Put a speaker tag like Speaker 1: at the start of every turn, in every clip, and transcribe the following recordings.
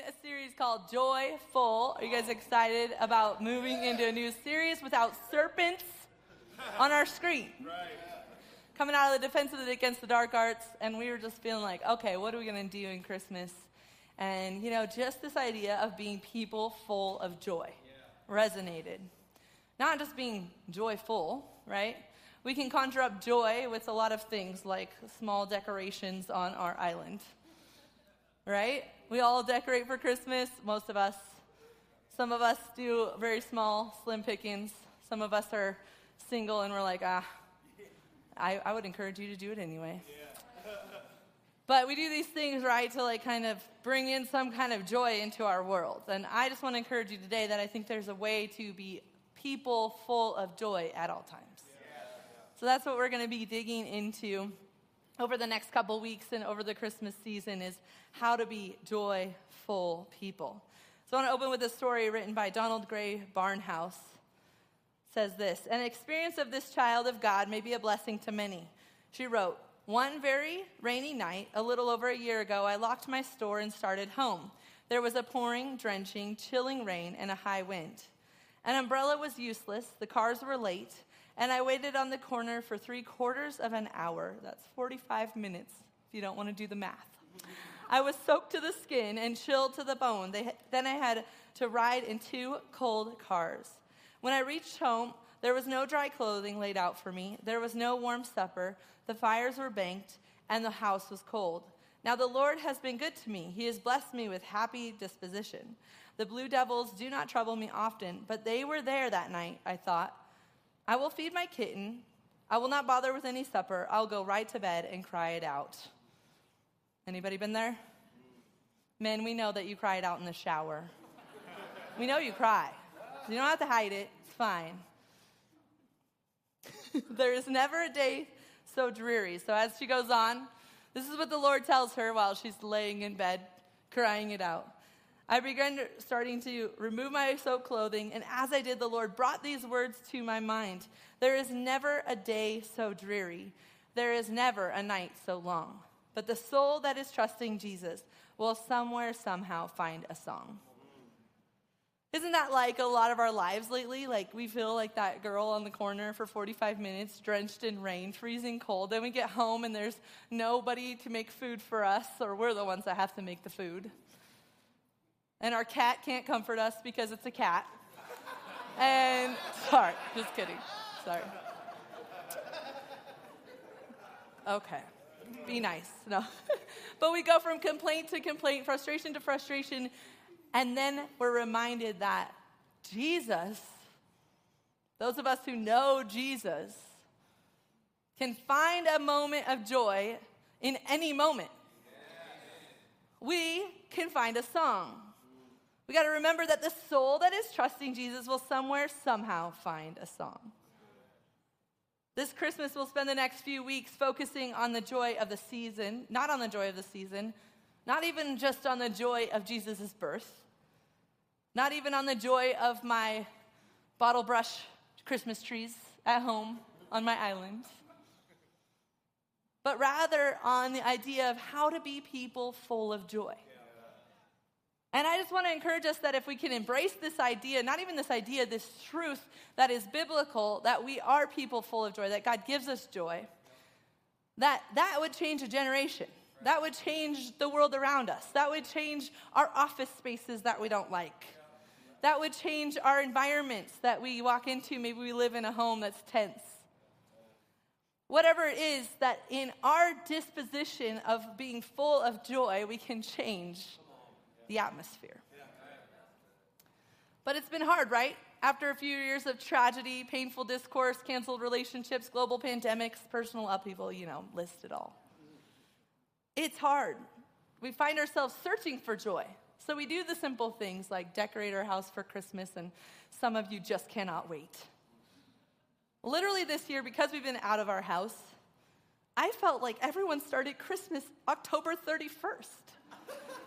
Speaker 1: a series called Joyful. Are you guys excited about moving into a new series without serpents on our screen? Coming out of the defensive against the dark arts, and we were just feeling like, okay, what are we going to do in Christmas? And, you know, just this idea of being people full of joy resonated. Not just being joyful, right? We can conjure up joy with a lot of things like small decorations on our island, right? We all decorate for Christmas, most of us. Some of us do very small, slim pickings. Some of us are single and we're like, ah, I, I would encourage you to do it anyway. Yeah. but we do these things, right, to like kind of bring in some kind of joy into our world. And I just want to encourage you today that I think there's a way to be people full of joy at all times. Yeah. So that's what we're going to be digging into over the next couple weeks and over the Christmas season is how to be joyful people. So I want to open with a story written by Donald Grey Barnhouse. It says this, an experience of this child of God may be a blessing to many. She wrote, one very rainy night, a little over a year ago, I locked my store and started home. There was a pouring, drenching, chilling rain and a high wind. An umbrella was useless, the cars were late, and I waited on the corner for three quarters of an hour. That's 45 minutes if you don't want to do the math. I was soaked to the skin and chilled to the bone. They, then I had to ride in two cold cars. When I reached home, there was no dry clothing laid out for me. There was no warm supper. The fires were banked, and the house was cold. Now the Lord has been good to me. He has blessed me with happy disposition. The blue devils do not trouble me often, but they were there that night, I thought. I will feed my kitten. I will not bother with any supper. I'll go right to bed and cry it out. Anybody been there? Men, we know that you cried out in the shower. we know you cry. You don't have to hide it. It's fine. there is never a day so dreary. So as she goes on, this is what the Lord tells her while she's laying in bed, crying it out. I began starting to remove my soaked clothing, and as I did, the Lord brought these words to my mind There is never a day so dreary, there is never a night so long. But the soul that is trusting Jesus will somewhere, somehow find a song. Isn't that like a lot of our lives lately? Like we feel like that girl on the corner for 45 minutes, drenched in rain, freezing cold. Then we get home and there's nobody to make food for us, or we're the ones that have to make the food. And our cat can't comfort us because it's a cat. And sorry, just kidding. Sorry. Okay. Be nice. No. but we go from complaint to complaint, frustration to frustration, and then we're reminded that Jesus, those of us who know Jesus, can find a moment of joy in any moment. We can find a song. We got to remember that the soul that is trusting Jesus will somewhere, somehow find a song. This Christmas, we'll spend the next few weeks focusing on the joy of the season, not on the joy of the season, not even just on the joy of Jesus' birth, not even on the joy of my bottle brush Christmas trees at home on my island, but rather on the idea of how to be people full of joy. And I just want to encourage us that if we can embrace this idea, not even this idea, this truth that is biblical, that we are people full of joy, that God gives us joy, that that would change a generation. That would change the world around us. That would change our office spaces that we don't like. That would change our environments that we walk into. Maybe we live in a home that's tense. Whatever it is that in our disposition of being full of joy, we can change the atmosphere. But it's been hard, right? After a few years of tragedy, painful discourse, canceled relationships, global pandemics, personal upheaval, you know, list it all. It's hard. We find ourselves searching for joy. So we do the simple things like decorate our house for Christmas, and some of you just cannot wait. Literally this year, because we've been out of our house, I felt like everyone started Christmas October 31st.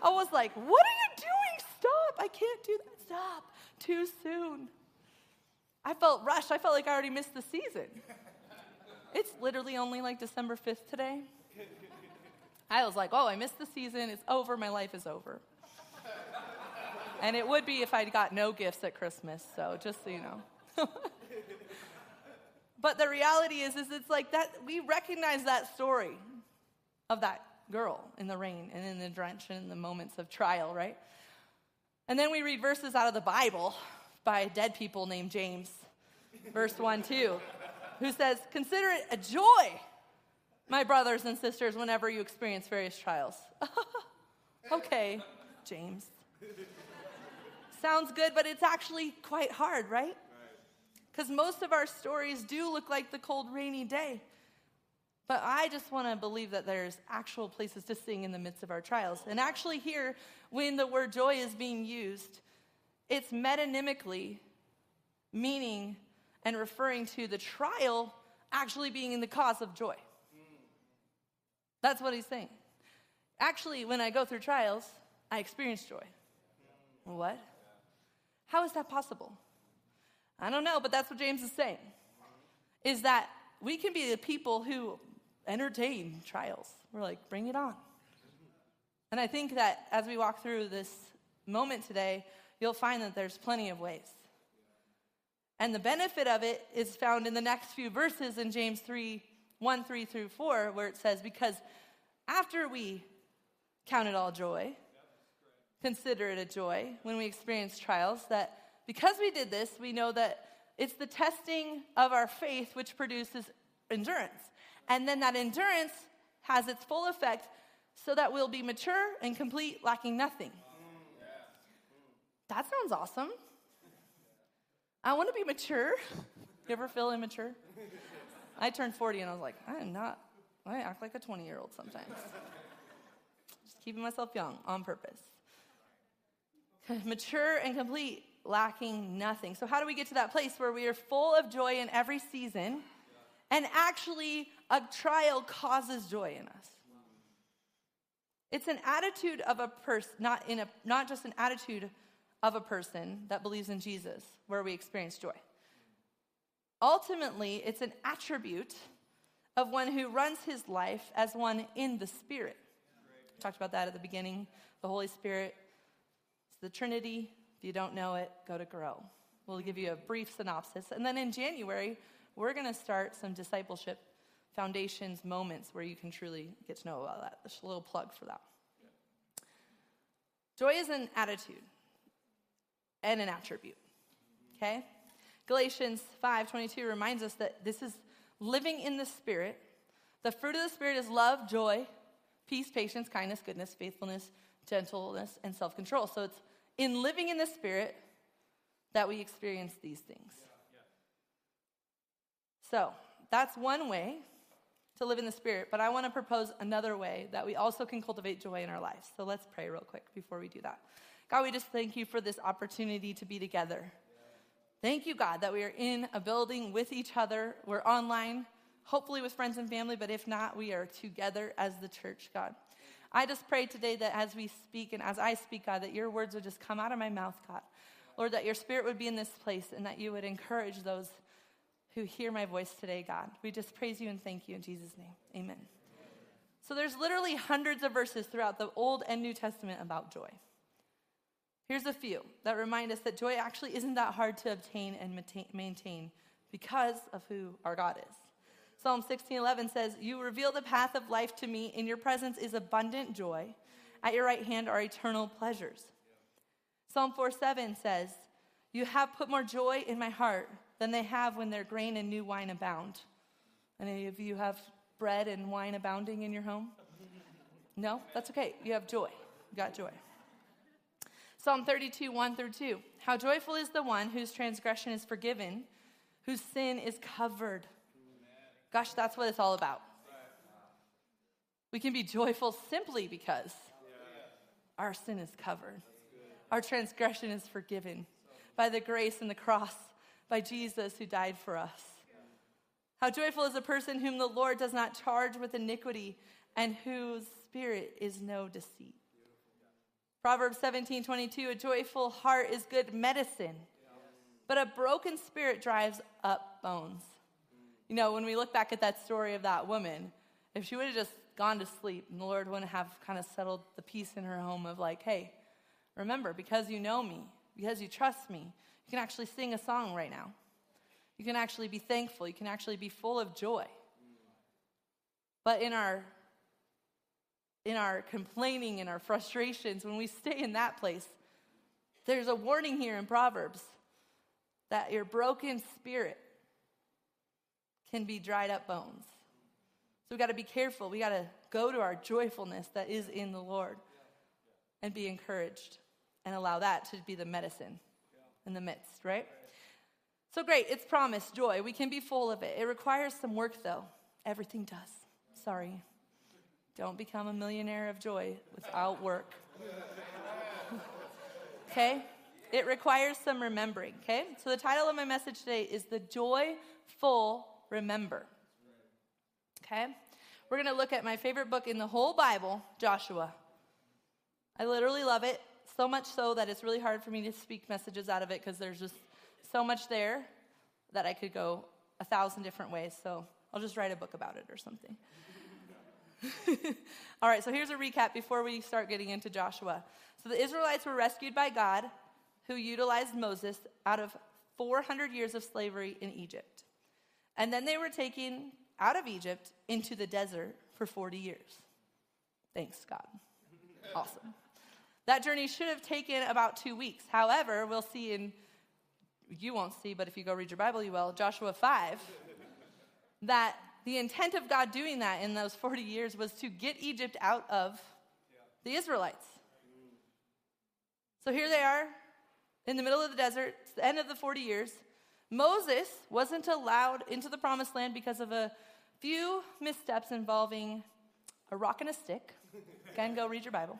Speaker 1: I was like, what are you doing? Stop. I can't do that. Stop. Too soon. I felt rushed. I felt like I already missed the season. It's literally only like December 5th today. I was like, oh, I missed the season. It's over. My life is over. And it would be if I got no gifts at Christmas, so just so you know. but the reality is, is it's like that, we recognize that story of that girl in the rain and in the drench and in the moments of trial, right? And then we read verses out of the Bible by dead people named James, verse 1 2, who says, Consider it a joy, my brothers and sisters, whenever you experience various trials. okay, James. Sounds good, but it's actually quite hard, right? Because most of our stories do look like the cold, rainy day. But I just want to believe that there's actual places to sing in the midst of our trials. And actually, here, when the word joy is being used, it's metonymically meaning and referring to the trial actually being the cause of joy. That's what he's saying. Actually, when I go through trials, I experience joy. What? How is that possible? I don't know, but that's what James is saying. Is that we can be the people who entertain trials. We're like, bring it on. And I think that as we walk through this moment today, you'll find that there's plenty of ways. And the benefit of it is found in the next few verses in James 3 1 3 through 4, where it says, Because after we count it all joy, consider it a joy when we experience trials, that because we did this, we know that it's the testing of our faith which produces endurance. And then that endurance has its full effect so that we'll be mature and complete, lacking nothing. That sounds awesome. I want to be mature. You ever feel immature? I turned 40 and I was like, I am not, I act like a 20 year old sometimes. Just keeping myself young on purpose. mature and complete, lacking nothing. So, how do we get to that place where we are full of joy in every season and actually a trial causes joy in us? It's an attitude of a person, not, in a, not just an attitude of a person that believes in Jesus where we experience joy. Ultimately, it's an attribute of one who runs his life as one in the Spirit. We talked about that at the beginning. The Holy Spirit, it's the Trinity. If you don't know it, go to Grow. We'll give you a brief synopsis. And then in January, we're going to start some discipleship foundations moments where you can truly get to know about that. Just a little plug for that. Joy is an attitude and an attribute. Okay? Galatians 5:22 reminds us that this is living in the spirit. The fruit of the spirit is love, joy, peace, patience, kindness, goodness, faithfulness, gentleness, and self-control. So it's in living in the spirit that we experience these things. So, that's one way to live in the Spirit, but I want to propose another way that we also can cultivate joy in our lives. So let's pray real quick before we do that. God, we just thank you for this opportunity to be together. Thank you, God, that we are in a building with each other. We're online, hopefully with friends and family, but if not, we are together as the church, God. I just pray today that as we speak and as I speak, God, that your words would just come out of my mouth, God. Lord, that your spirit would be in this place and that you would encourage those who hear my voice today, God. We just praise you and thank you in Jesus' name. Amen. So there's literally hundreds of verses throughout the Old and New Testament about joy. Here's a few that remind us that joy actually isn't that hard to obtain and maintain because of who our God is. Psalm 16:11 says, "You reveal the path of life to me. In your presence is abundant joy. At your right hand are eternal pleasures." Psalm 4:7 says, "You have put more joy in my heart than they have when their grain and new wine abound. Any of you have bread and wine abounding in your home? No? That's okay. You have joy. You got joy. Psalm 32, 1 through 2. How joyful is the one whose transgression is forgiven, whose sin is covered. Gosh, that's what it's all about. We can be joyful simply because our sin is covered, our transgression is forgiven by the grace and the cross by Jesus who died for us. How joyful is a person whom the Lord does not charge with iniquity and whose spirit is no deceit. Proverbs 17 22, a joyful heart is good medicine, but a broken spirit drives up bones. You know, when we look back at that story of that woman, if she would have just gone to sleep and the Lord wouldn't have kind of settled the peace in her home of like, hey, remember, because you know me, because you trust me, you can actually sing a song right now. You can actually be thankful. You can actually be full of joy. But in our in our complaining and our frustrations, when we stay in that place, there's a warning here in Proverbs that your broken spirit can be dried up bones. So we got to be careful. We got to go to our joyfulness that is in the Lord and be encouraged and allow that to be the medicine in the midst, right? So great, it's promised joy. We can be full of it. It requires some work, though. Everything does. Sorry. Don't become a millionaire of joy without work. okay? It requires some remembering, okay? So the title of my message today is The Joyful Remember. Okay? We're to look at my favorite book in the whole Bible, Joshua. I literally love it, so much so that it's really hard for me to speak messages out of it because there's just so much there that I could go a thousand different ways. So I'll just write a book about it or something. All right, so here's a recap before we start getting into Joshua. So the Israelites were rescued by God, who utilized Moses out of 400 years of slavery in Egypt. And then they were taken out of Egypt into the desert for 40 years. Thanks, God. Awesome. That journey should have taken about two weeks. However, we'll see in, you won't see, but if you go read your Bible, you will, Joshua 5, that the intent of God doing that in those 40 years was to get Egypt out of the Israelites. So here they are in the middle of the desert, it's the end of the 40 years. Moses wasn't allowed into the promised land because of a few missteps involving a rock and a stick. Again, go read your Bible.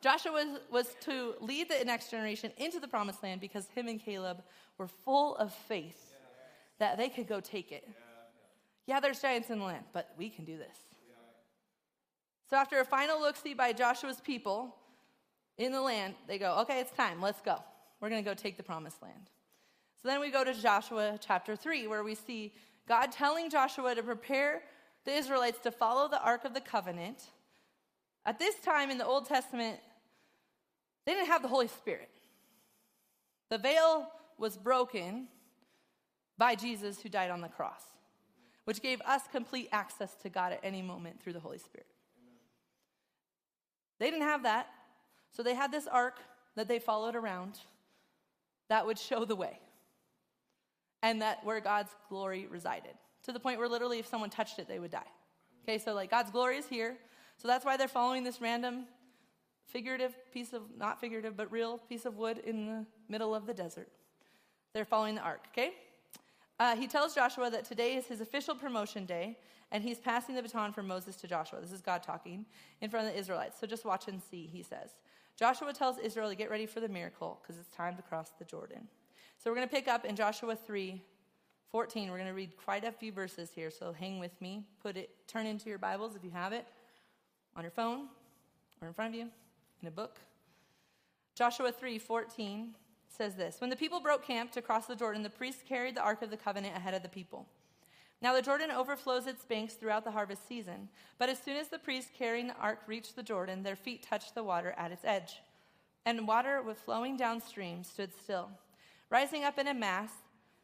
Speaker 1: Joshua was, was to lead the next generation into the promised land because him and Caleb were full of faith that they could go take it. Yeah, there's giants in the land, but we can do this. So after a final look see by Joshua's people in the land, they go, okay, it's time, let's go. We're going to go take the promised land. So then we go to Joshua chapter 3, where we see God telling Joshua to prepare the Israelites to follow the Ark of the Covenant. At this time in the Old Testament, they didn't have the Holy Spirit. The veil was broken by Jesus who died on the cross which gave us complete access to God at any moment through the Holy Spirit. They didn't have that, so they had this ark that they followed around that would show the way and that where God's glory resided to the point where literally if someone touched it, they would die. Okay, so like God's glory is here. So that's why they're following this random figurative piece of, not figurative, but real piece of wood in the middle of the desert. They're following the ark, okay? Uh, he tells Joshua that today is his official promotion day, and he's passing the baton from Moses to Joshua. This is God talking in front of the Israelites. So just watch and see, he says. Joshua tells Israel to get ready for the miracle because it's time to cross the Jordan. So we're going to pick up in Joshua 3 14. We're going to read quite a few verses here, so hang with me. Put it, turn into your Bibles if you have it, on your phone or in front of you, in a book. Joshua 3 14 says this When the people broke camp to cross the Jordan, the priests carried the Ark of the Covenant ahead of the people. Now the Jordan overflows its banks throughout the harvest season, but as soon as the priests carrying the ark reached the Jordan, their feet touched the water at its edge. And water with flowing downstream stood still, rising up in a mass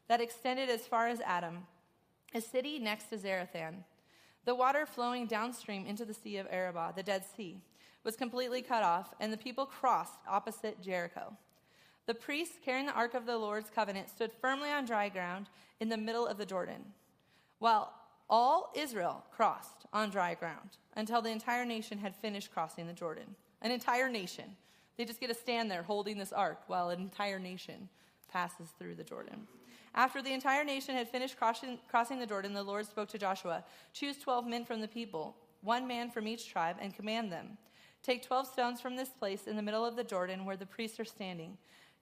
Speaker 1: that extended as far as Adam, a city next to Zarethan. The water flowing downstream into the Sea of Arabah, the Dead Sea, was completely cut off, and the people crossed opposite Jericho. The priests carrying the ark of the Lord's covenant stood firmly on dry ground in the middle of the Jordan, while all Israel crossed on dry ground until the entire nation had finished crossing the Jordan. An entire nation. They just get to stand there holding this ark while an entire nation passes through the Jordan. After the entire nation had finished crossing, crossing the Jordan, the Lord spoke to Joshua Choose 12 men from the people, one man from each tribe, and command them. Take 12 stones from this place in the middle of the Jordan where the priests are standing.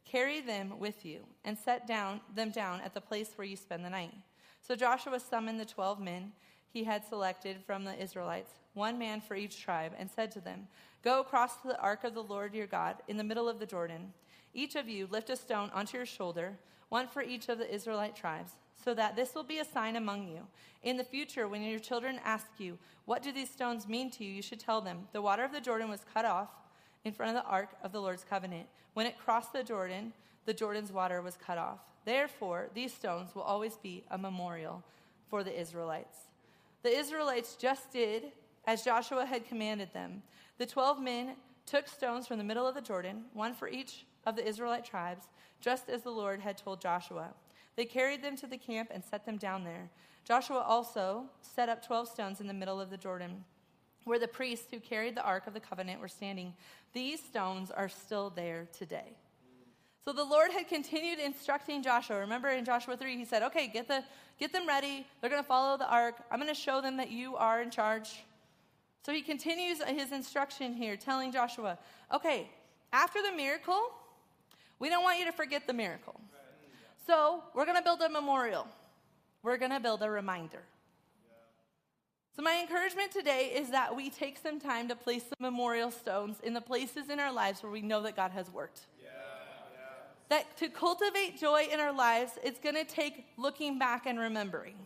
Speaker 1: Carry them with you and set down them down at the place where you spend the night. So Joshua summoned the 12 men he had selected from the Israelites, one man for each tribe, and said to them, Go across to the ark of the Lord your God in the middle of the Jordan. Each of you lift a stone onto your shoulder, one for each of the Israelite tribes, so that this will be a sign among you. In the future, when your children ask you, What do these stones mean to you? you should tell them, The water of the Jordan was cut off in front of the ark of the Lord's covenant. When it crossed the Jordan, the Jordan's water was cut off. Therefore, these stones will always be a memorial for the Israelites. The Israelites just did as Joshua had commanded them. The 12 men took stones from the middle of the Jordan, one for each of the Israelite tribes, just as the Lord had told Joshua. They carried them to the camp and set them down there. Joshua also set up 12 stones in the middle of the Jordan, where the priests who carried the Ark of the Covenant were standing. These stones are still there today. So the Lord had continued instructing Joshua. Remember in Joshua 3, he said, Okay, get, the, get them ready. They're going to follow the ark. I'm going to show them that you are in charge. So he continues his instruction here, telling Joshua, Okay, after the miracle, we don't want you to forget the miracle. So we're going to build a memorial, we're going to build a reminder. So, my encouragement today is that we take some time to place some memorial stones in the places in our lives where we know that God has worked. That to cultivate joy in our lives, it's going to take looking back and remembering.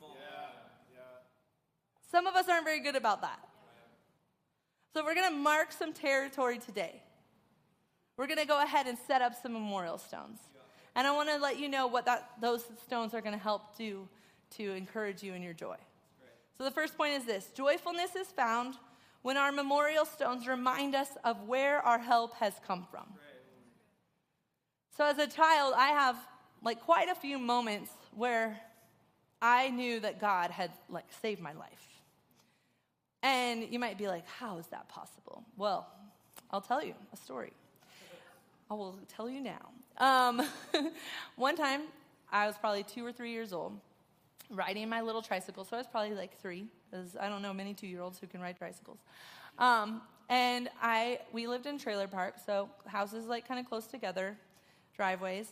Speaker 1: Some of us aren't very good about that. So, we're going to mark some territory today. We're going to go ahead and set up some memorial stones. And I want to let you know what that, those stones are going to help do to encourage you in your joy. So, the first point is this joyfulness is found when our memorial stones remind us of where our help has come from. So, as a child, I have like quite a few moments where I knew that God had like saved my life. And you might be like, how is that possible? Well, I'll tell you a story. I will tell you now. Um, one time, I was probably two or three years old, riding my little tricycle. So I was probably like three, because I don't know many two-year-olds who can ride tricycles. Um, and I, we lived in trailer park, so houses like kind of close together, driveways,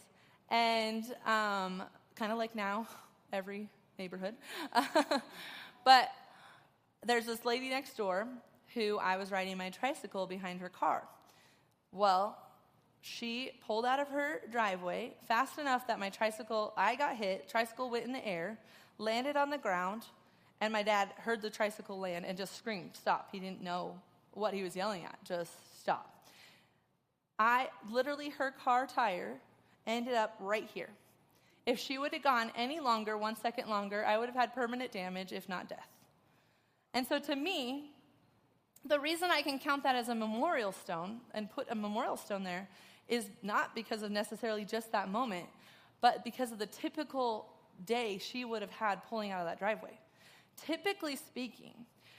Speaker 1: and um, kind of like now, every neighborhood. but there's this lady next door who I was riding my tricycle behind her car. Well, she pulled out of her driveway fast enough that my tricycle, I got hit, tricycle went in the air, landed on the ground, and my dad heard the tricycle land and just screamed, Stop. He didn't know what he was yelling at, just stop. I literally, her car tire ended up right here. If she would have gone any longer, one second longer, I would have had permanent damage, if not death. And so to me, the reason I can count that as a memorial stone and put a memorial stone there is not because of necessarily just that moment, but because of the typical day she would have had pulling out of that driveway. Typically speaking,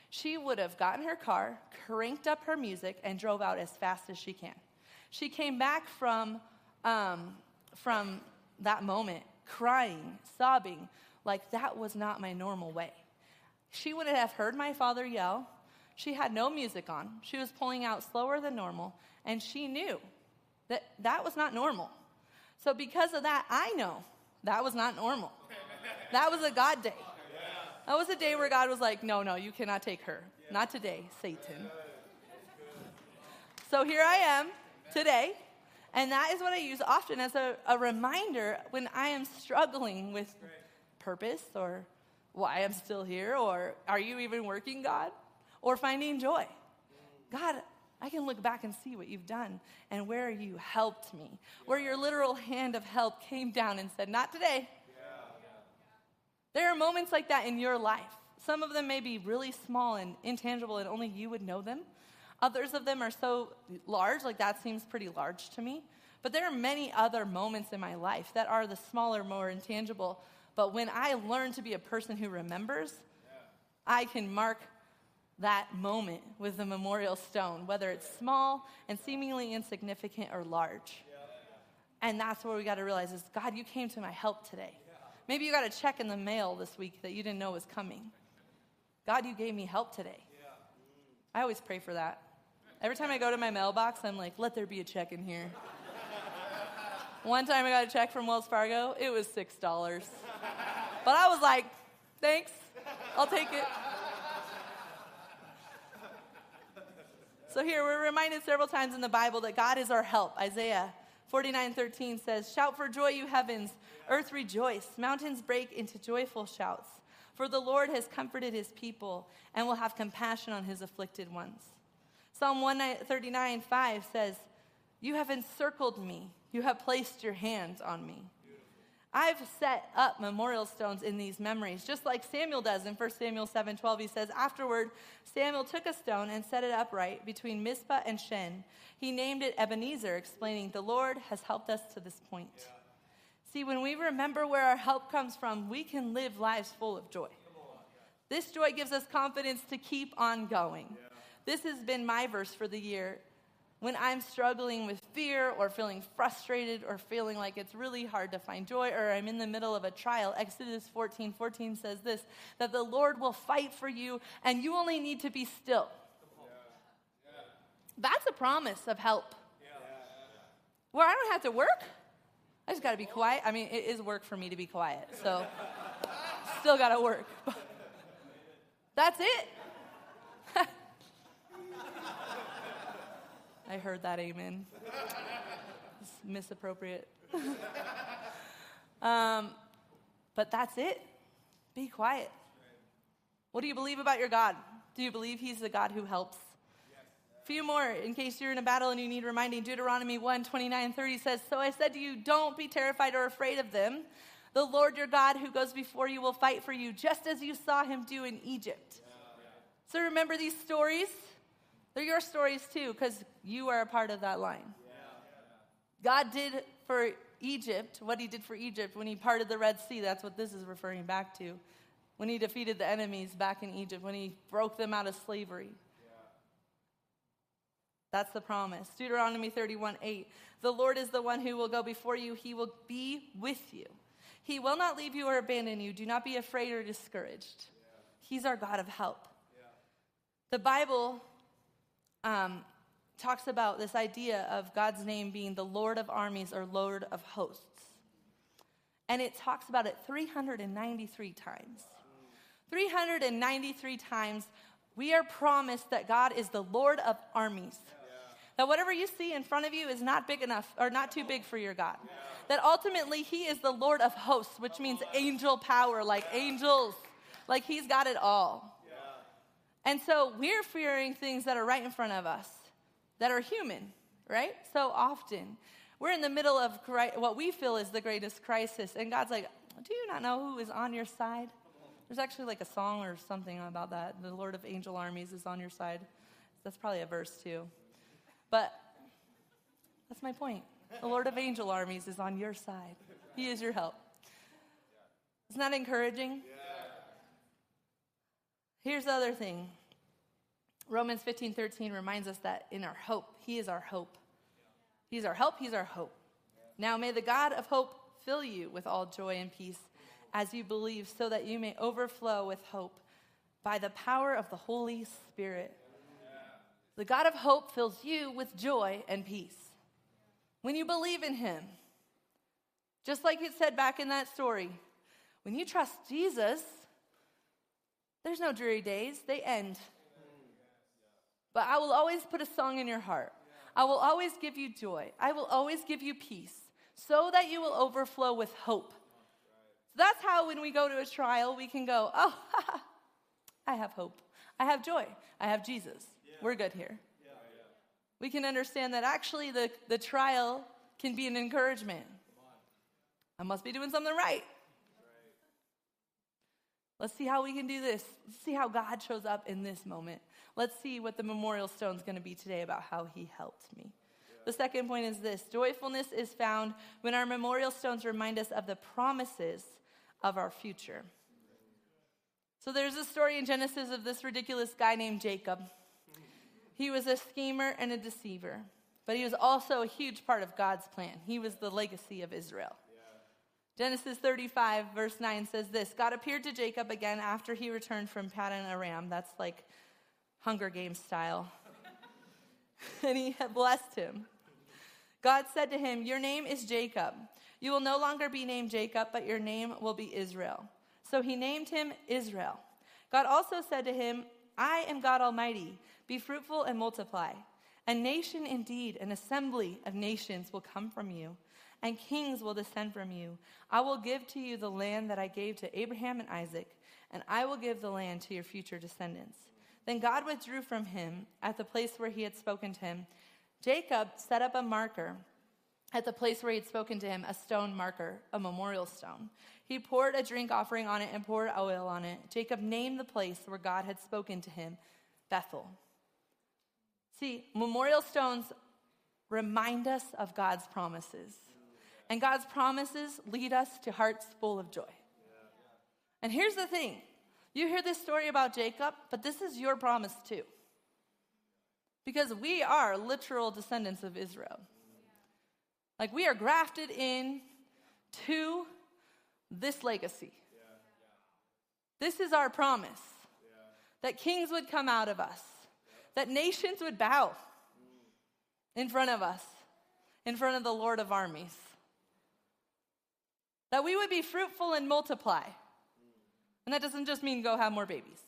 Speaker 1: she would have gotten her car, cranked up her music, and drove out as fast as she can. She came back from, um, from that moment crying, sobbing, like that was not my normal way. She wouldn't have heard my father yell. She had no music on. She was pulling out slower than normal, and she knew that that was not normal. So, because of that, I know that was not normal. That was a God day. That was a day where God was like, no, no, you cannot take her. Not today, Satan. So here I am today, and that is what I use often as a, a reminder when I am struggling with purpose or why I'm still here or are you even working, God? Or finding joy. God, I can look back and see what you've done and where you helped me, where your literal hand of help came down and said, Not today. There are moments like that in your life. Some of them may be really small and intangible, and only you would know them. Others of them are so large, like that seems pretty large to me. But there are many other moments in my life that are the smaller, more intangible. But when I learn to be a person who remembers, I can mark that moment with the memorial stone, whether it's small and seemingly insignificant or large. And that's where we got to realize is God, you came to my help today. Maybe you got a check in the mail this week that you didn't know was coming. God, you gave me help today. I always pray for that. Every time I go to my mailbox, I'm like, let there be a check in here. One time I got a check from Wells Fargo, it was $6. But I was like, thanks, I'll take it. So here we're reminded several times in the Bible that God is our help. Isaiah 49:13 says, "Shout for joy, you heavens, earth rejoice, mountains break into joyful shouts, for the Lord has comforted his people and will have compassion on his afflicted ones." Psalm 139 5 says, You have encircled me, you have placed your hands on me. I've set up memorial stones in these memories, just like Samuel does in 1 Samuel 7:12. He says, "Afterward, Samuel took a stone and set it upright between Mizpah and Shen. He named it Ebenezer, explaining, "The Lord has helped us to this point." Yeah. See, when we remember where our help comes from, we can live lives full of joy. This joy gives us confidence to keep on going. Yeah. This has been my verse for the year when I'm struggling with fear or feeling frustrated or feeling like it's really hard to find joy or I'm in the middle of a trial, Exodus 14 14 says this that the Lord will fight for you and you only need to be still. That's a promise of help. Where I don't have to work, I just got to be quiet. I mean, it is work for me to be quiet, so still got to work. That's it. I heard that amen. It's misappropriate. um, but that's it. Be quiet. What do you believe about your God? Do you believe He's the God who helps? A few more in case you're in a battle and you need reminding. Deuteronomy 1 29 30 says, So I said to you, don't be terrified or afraid of them. The Lord your God who goes before you will fight for you, just as you saw him do in Egypt. So remember these stories? They're your stories too, because you are a part of that line. God did for Egypt what he did for Egypt when he parted the Red Sea. That's what this is referring back to. When he defeated the enemies back in Egypt, when he broke them out of slavery. That's the promise. Deuteronomy 31 8. The Lord is the one who will go before you, he will be with you. He will not leave you or abandon you. Do not be afraid or discouraged. He's our God of help. The Bible um, talks about this idea of God's name being the Lord of armies or Lord of hosts. And it talks about it 393 times. 393 times, we are promised that God is the Lord of armies. That whatever you see in front of you is not big enough or not too big for your God. That ultimately He is the Lord of hosts, which means angel power, like angels. Like He's got it all. And so we're fearing things that are right in front of us, that are human, right? So often we're in the middle of what we feel is the greatest crisis, and God's like, Do you not know who is on your side? There's actually like a song or something about that. The Lord of angel armies is on your side. That's probably a verse too. But that's my point. The Lord of angel armies is on your side, He is your help. Isn't that encouraging? Here's the other thing. Romans 15, 13 reminds us that in our hope, He is our hope. He's our help, He's our hope. Now may the God of hope fill you with all joy and peace as you believe, so that you may overflow with hope by the power of the Holy Spirit. The God of hope fills you with joy and peace. When you believe in Him, just like it said back in that story, when you trust Jesus, there's no dreary days, they end. But I will always put a song in your heart. I will always give you joy. I will always give you peace so that you will overflow with hope. So that's how, when we go to a trial, we can go, oh, I have hope. I have joy. I have Jesus. Yeah. We're good here. Yeah. We can understand that actually the, the trial can be an encouragement. I must be doing something right. Let's see how we can do this. Let's see how God shows up in this moment. Let's see what the memorial stone is going to be today about how he helped me. The second point is this joyfulness is found when our memorial stones remind us of the promises of our future. So there's a story in Genesis of this ridiculous guy named Jacob. He was a schemer and a deceiver, but he was also a huge part of God's plan. He was the legacy of Israel. Genesis 35, verse 9 says this God appeared to Jacob again after he returned from Paddan Aram. That's like Hunger Games style. and he had blessed him. God said to him, Your name is Jacob. You will no longer be named Jacob, but your name will be Israel. So he named him Israel. God also said to him, I am God Almighty. Be fruitful and multiply. A nation indeed, an assembly of nations will come from you and kings will descend from you. I will give to you the land that I gave to Abraham and Isaac, and I will give the land to your future descendants. Then God withdrew from him at the place where he had spoken to him. Jacob set up a marker at the place where he had spoken to him, a stone marker, a memorial stone. He poured a drink offering on it and poured oil on it. Jacob named the place where God had spoken to him Bethel. See, memorial stones remind us of God's promises. And God's promises lead us to hearts full of joy. And here's the thing you hear this story about Jacob, but this is your promise too. Because we are literal descendants of Israel. Like we are grafted in to this legacy. This is our promise that kings would come out of us, that nations would bow in front of us, in front of the Lord of armies, that we would be fruitful and multiply. And that doesn't just mean go have more babies,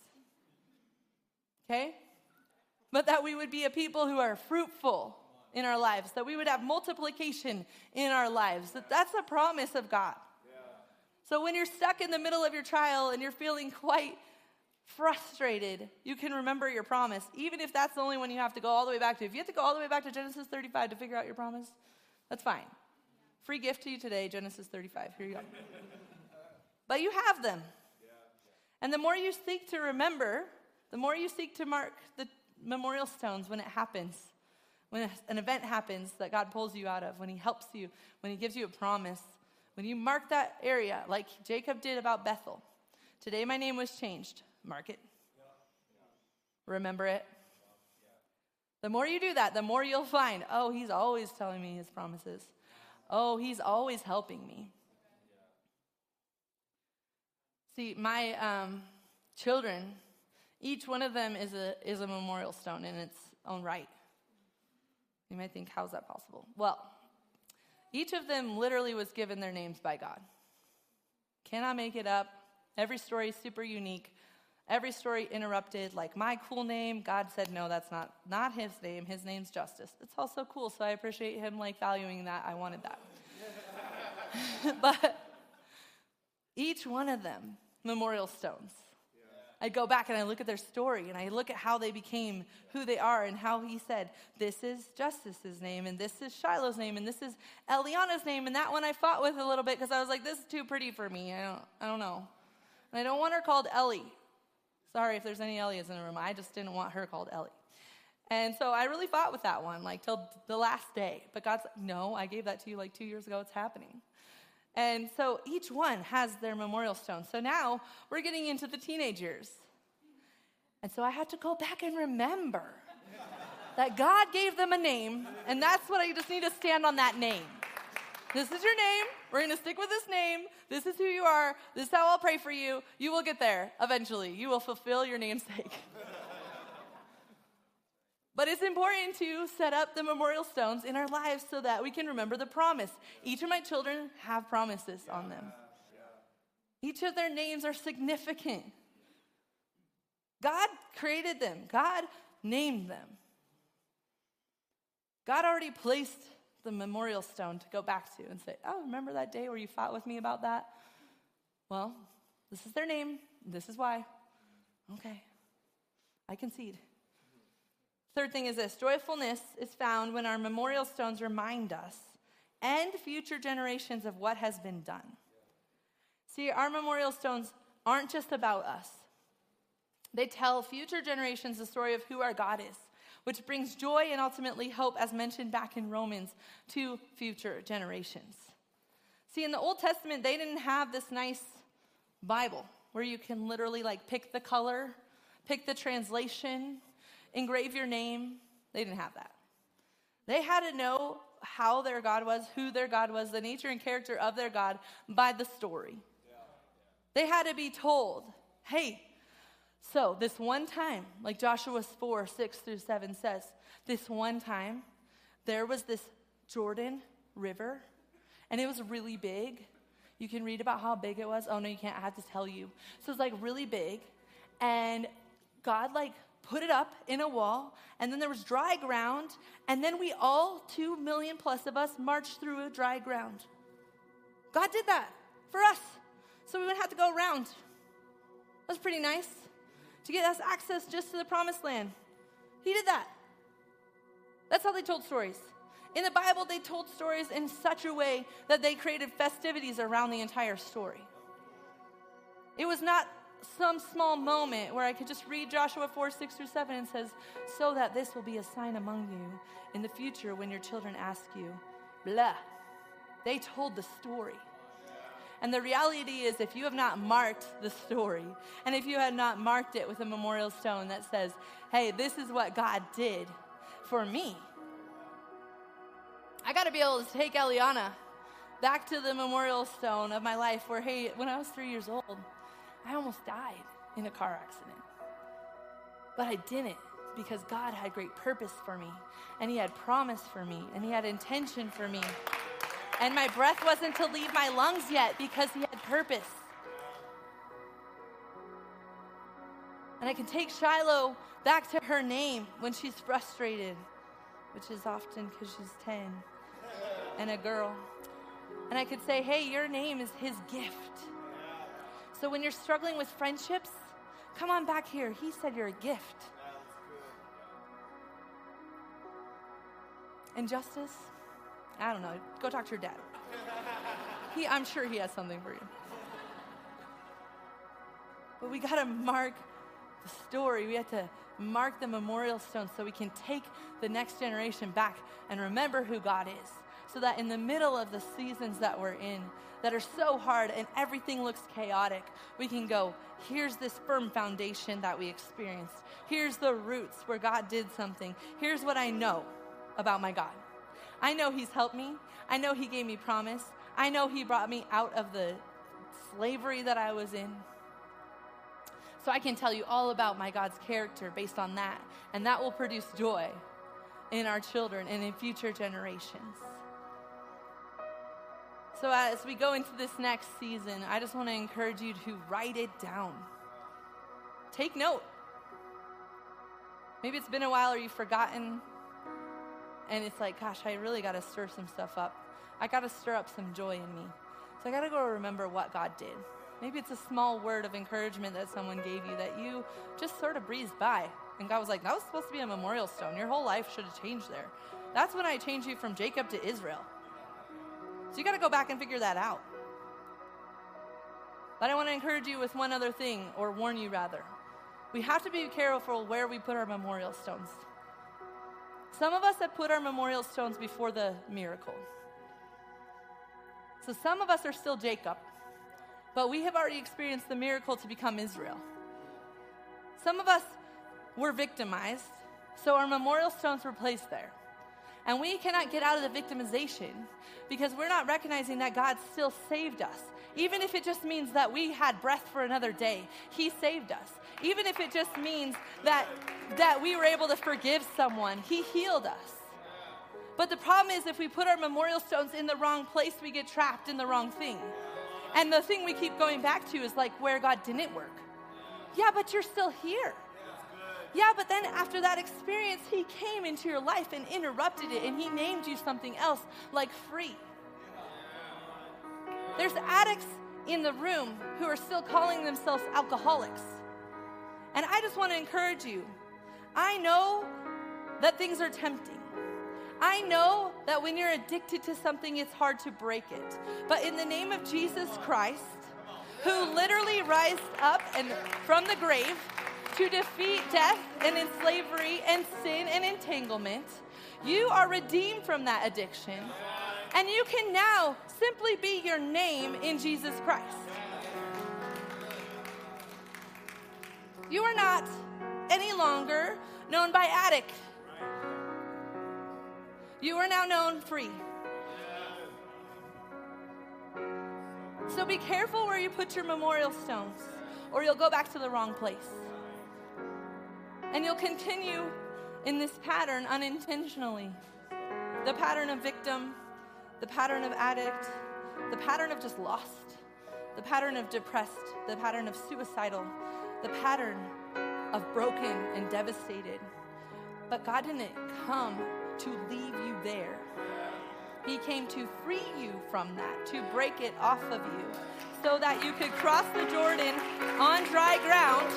Speaker 1: okay? But that we would be a people who are fruitful in our lives, that we would have multiplication in our lives. That that's a promise of God. So when you're stuck in the middle of your trial and you're feeling quite frustrated, you can remember your promise, even if that's the only one you have to go all the way back to. If you have to go all the way back to Genesis 35 to figure out your promise, that's fine. Free gift to you today, Genesis 35. Here you go. but you have them. And the more you seek to remember, the more you seek to mark the memorial stones when it happens, when an event happens that God pulls you out of, when He helps you, when He gives you a promise, when you mark that area, like Jacob did about Bethel. Today my name was changed. Mark it. Remember it. The more you do that, the more you'll find, oh, He's always telling me His promises. Oh, He's always helping me. See, my um, children, each one of them is a, is a memorial stone in its own right. You might think, how's that possible? Well, each of them literally was given their names by God. Cannot make it up. Every story is super unique. Every story interrupted, like my cool name. God said, no, that's not, not his name. His name's Justice. It's also cool, so I appreciate him like valuing that. I wanted that. but each one of them memorial stones. I go back and I look at their story and I look at how they became who they are and how he said, This is Justice's name and this is Shiloh's name and this is Eliana's name. And that one I fought with a little bit because I was like, This is too pretty for me. I don't, I don't know. And I don't want her called Ellie. Sorry if there's any Ellies in the room. I just didn't want her called Ellie. And so I really fought with that one, like till the last day. But God's like, No, I gave that to you like two years ago. It's happening. And so each one has their memorial stone. So now we're getting into the teenage years. And so I had to go back and remember that God gave them a name, and that's what I just need to stand on that name. This is your name. We're going to stick with this name. This is who you are. This is how I'll pray for you. You will get there eventually. You will fulfill your namesake. But it's important to set up the memorial stones in our lives so that we can remember the promise. Each of my children have promises on them. Each of their names are significant. God created them, God named them. God already placed the memorial stone to go back to and say, Oh, remember that day where you fought with me about that? Well, this is their name. This is why. Okay, I concede. Third thing is this joyfulness is found when our memorial stones remind us and future generations of what has been done. See, our memorial stones aren't just about us, they tell future generations the story of who our God is, which brings joy and ultimately hope, as mentioned back in Romans, to future generations. See, in the Old Testament, they didn't have this nice Bible where you can literally like pick the color, pick the translation, engrave your name. They didn't have that. They had to know how their God was, who their God was, the nature and character of their God by the story. They had to be told, hey, so this one time, like Joshua 4 6 through 7 says, this one time, there was this Jordan River, and it was really big. You can read about how big it was. Oh, no, you can't. I have to tell you. So it's like really big. And God, like, put it up in a wall, and then there was dry ground, and then we all, two million plus of us, marched through a dry ground. God did that for us, so we wouldn't have to go around. That's pretty nice. To get us access just to the promised land. He did that. That's how they told stories. In the Bible, they told stories in such a way that they created festivities around the entire story. It was not some small moment where I could just read Joshua 4 6 through 7 and says, So that this will be a sign among you in the future when your children ask you, blah. They told the story. And the reality is, if you have not marked the story, and if you had not marked it with a memorial stone that says, hey, this is what God did for me, I got to be able to take Eliana back to the memorial stone of my life where, hey, when I was three years old, I almost died in a car accident. But I didn't because God had great purpose for me, and He had promise for me, and He had intention for me. And my breath wasn't to leave my lungs yet because He had purpose. And I can take Shiloh back to her name when she's frustrated, which is often because she's 10 and a girl. And I could say, hey, your name is His gift. So when you're struggling with friendships, come on back here. He said you're a gift. Injustice? I don't know. Go talk to your dad. He, I'm sure he has something for you. But we got to mark the story. We have to mark the memorial stone so we can take the next generation back and remember who God is. So that in the middle of the seasons that we're in, that are so hard and everything looks chaotic, we can go, here's this firm foundation that we experienced. Here's the roots where God did something. Here's what I know about my God. I know He's helped me. I know He gave me promise. I know He brought me out of the slavery that I was in. So I can tell you all about my God's character based on that. And that will produce joy in our children and in future generations. So, as we go into this next season, I just want to encourage you to write it down. Take note. Maybe it's been a while or you've forgotten, and it's like, gosh, I really got to stir some stuff up. I got to stir up some joy in me. So, I got to go remember what God did. Maybe it's a small word of encouragement that someone gave you that you just sort of breezed by. And God was like, that was supposed to be a memorial stone. Your whole life should have changed there. That's when I changed you from Jacob to Israel. So you got to go back and figure that out. But I want to encourage you with one other thing, or warn you rather. We have to be careful where we put our memorial stones. Some of us have put our memorial stones before the miracle. So some of us are still Jacob, but we have already experienced the miracle to become Israel. Some of us were victimized, so our memorial stones were placed there. And we cannot get out of the victimization because we're not recognizing that God still saved us. Even if it just means that we had breath for another day, He saved us. Even if it just means that, that we were able to forgive someone, He healed us. But the problem is, if we put our memorial stones in the wrong place, we get trapped in the wrong thing. And the thing we keep going back to is like where God didn't work. Yeah, but you're still here. Yeah, but then after that experience, He came into your life and interrupted it, and He named you something else like free. There's addicts in the room who are still calling themselves alcoholics. And I just want to encourage you. I know that things are tempting. I know that when you're addicted to something, it's hard to break it. But in the name of Jesus Christ, who literally rised up and from the grave to defeat death and in slavery and sin and entanglement. You are redeemed from that addiction. And you can now simply be your name in Jesus Christ. You are not any longer known by addict. You are now known free. So be careful where you put your memorial stones, or you'll go back to the wrong place. And you'll continue in this pattern unintentionally the pattern of victim, the pattern of addict, the pattern of just lost, the pattern of depressed, the pattern of suicidal, the pattern of broken and devastated. But God didn't come to leave you there. He came to free you from that, to break it off of you, so that you could cross the Jordan on dry ground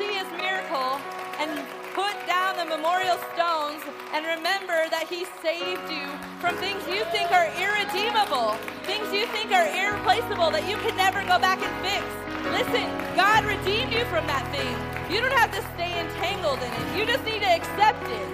Speaker 1: see his miracle and put down the memorial stones and remember that he saved you from things you think are irredeemable, things you think are irreplaceable that you can never go back and fix. Listen, God redeemed you from that thing. You don't have to stay entangled in it. You just need to accept it.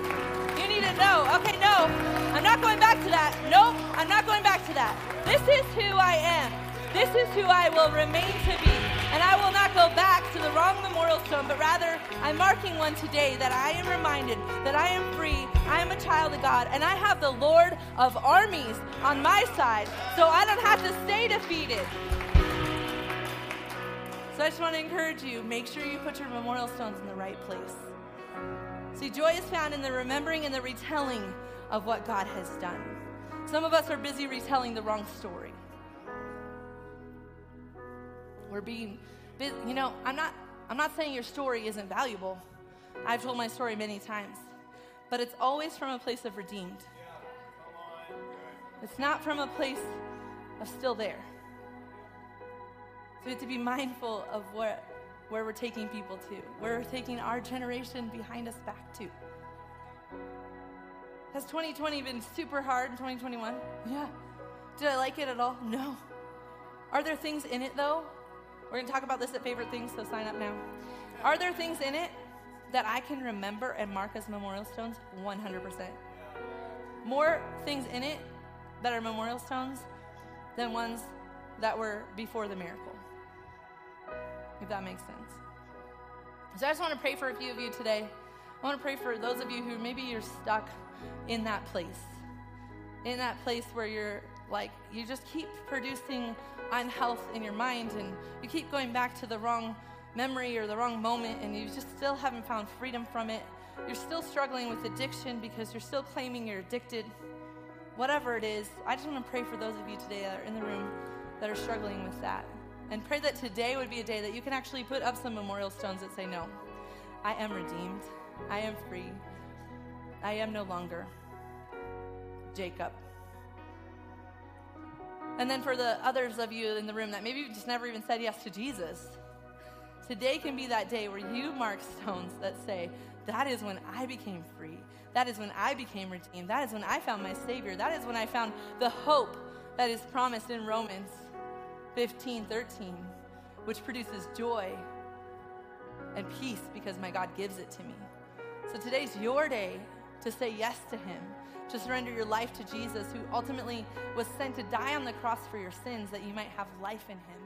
Speaker 1: You need to know, okay, no, I'm not going back to that. Nope, I'm not going back to that. This is who I am. This is who I will remain to be. And I will not go back to the wrong memorial stone, but rather I'm marking one today that I am reminded that I am free, I am a child of God, and I have the Lord of armies on my side, so I don't have to stay defeated. So I just want to encourage you make sure you put your memorial stones in the right place. See, joy is found in the remembering and the retelling of what God has done. Some of us are busy retelling the wrong story. We're being, you know, I'm not, I'm not saying your story isn't valuable. I've told my story many times, but it's always from a place of redeemed. It's not from a place of still there. So we have to be mindful of what, where we're taking people to, where we're taking our generation behind us back to. Has 2020 been super hard in 2021? Yeah. Did I like it at all? No. Are there things in it though we're going to talk about this at Favorite Things, so sign up now. Are there things in it that I can remember and mark as memorial stones? 100%. More things in it that are memorial stones than ones that were before the miracle. If that makes sense. So I just want to pray for a few of you today. I want to pray for those of you who maybe you're stuck in that place. In that place where you're like, you just keep producing unhealth in your mind and you keep going back to the wrong memory or the wrong moment and you just still haven't found freedom from it. You're still struggling with addiction because you're still claiming you're addicted. Whatever it is, I just want to pray for those of you today that are in the room that are struggling with that. And pray that today would be a day that you can actually put up some memorial stones that say, No, I am redeemed. I am free. I am no longer Jacob. And then for the others of you in the room that maybe you just never even said yes to Jesus, today can be that day where you mark stones that say, That is when I became free. That is when I became redeemed. That is when I found my Savior. That is when I found the hope that is promised in Romans 15 13, which produces joy and peace because my God gives it to me. So today's your day to say yes to Him to surrender your life to Jesus, who ultimately was sent to die on the cross for your sins that you might have life in him.